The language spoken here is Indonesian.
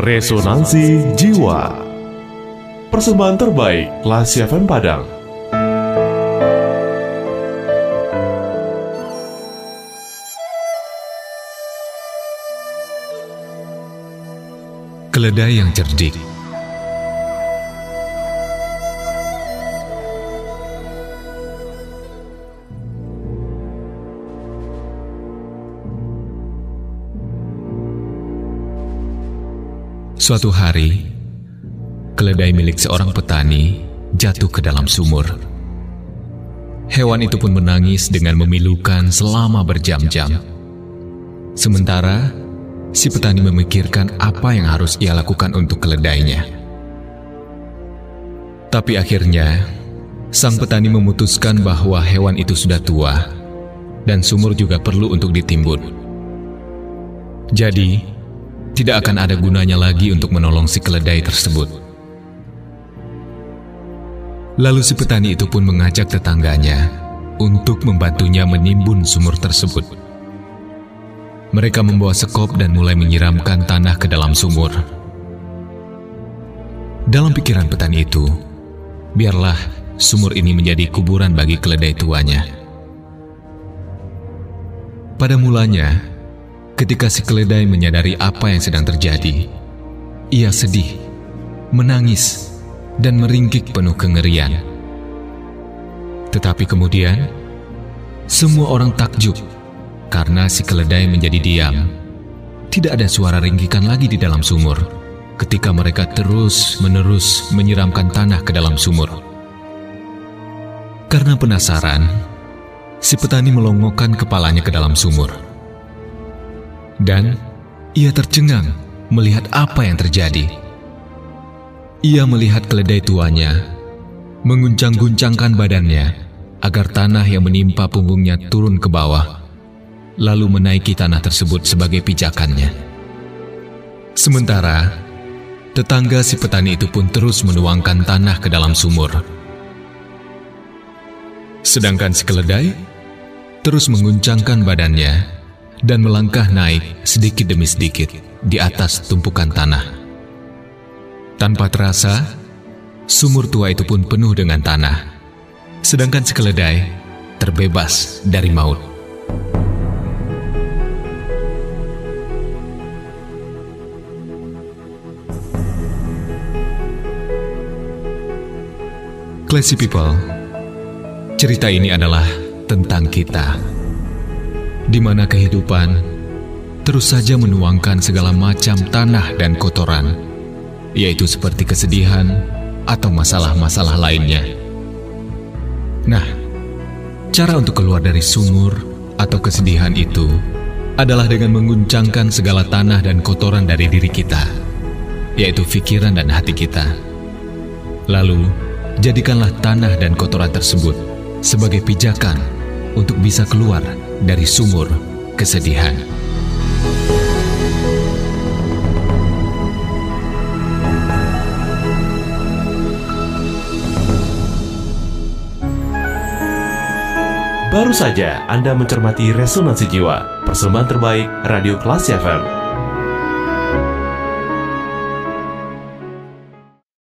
Resonansi Jiwa. Persembahan terbaik Lasi FM Padang. Keledai yang cerdik Suatu hari, keledai milik seorang petani jatuh ke dalam sumur. Hewan itu pun menangis dengan memilukan selama berjam-jam. Sementara, si petani memikirkan apa yang harus ia lakukan untuk keledainya. Tapi akhirnya, sang petani memutuskan bahwa hewan itu sudah tua dan sumur juga perlu untuk ditimbun. Jadi, tidak akan ada gunanya lagi untuk menolong si keledai tersebut. Lalu si petani itu pun mengajak tetangganya untuk membantunya menimbun sumur tersebut. Mereka membawa sekop dan mulai menyiramkan tanah ke dalam sumur. Dalam pikiran petani itu, biarlah sumur ini menjadi kuburan bagi keledai tuanya. Pada mulanya, Ketika si keledai menyadari apa yang sedang terjadi, ia sedih, menangis, dan meringkik penuh kengerian. Tetapi kemudian, semua orang takjub karena si keledai menjadi diam. Tidak ada suara ringkikan lagi di dalam sumur ketika mereka terus-menerus menyiramkan tanah ke dalam sumur. Karena penasaran, si petani melongokkan kepalanya ke dalam sumur dan ia tercengang melihat apa yang terjadi. Ia melihat keledai tuanya menguncang-guncangkan badannya agar tanah yang menimpa punggungnya turun ke bawah, lalu menaiki tanah tersebut sebagai pijakannya. Sementara, tetangga si petani itu pun terus menuangkan tanah ke dalam sumur. Sedangkan si keledai terus menguncangkan badannya dan melangkah naik sedikit demi sedikit di atas tumpukan tanah. Tanpa terasa, sumur tua itu pun penuh dengan tanah, sedangkan si keledai terbebas dari maut. Classy people, cerita ini adalah tentang kita di mana kehidupan terus saja menuangkan segala macam tanah dan kotoran, yaitu seperti kesedihan atau masalah-masalah lainnya. Nah, cara untuk keluar dari sumur atau kesedihan itu adalah dengan menguncangkan segala tanah dan kotoran dari diri kita, yaitu pikiran dan hati kita. Lalu, jadikanlah tanah dan kotoran tersebut sebagai pijakan untuk bisa keluar dari sumur kesedihan. Baru saja Anda mencermati Resonansi Jiwa, persembahan terbaik Radio Kelas FM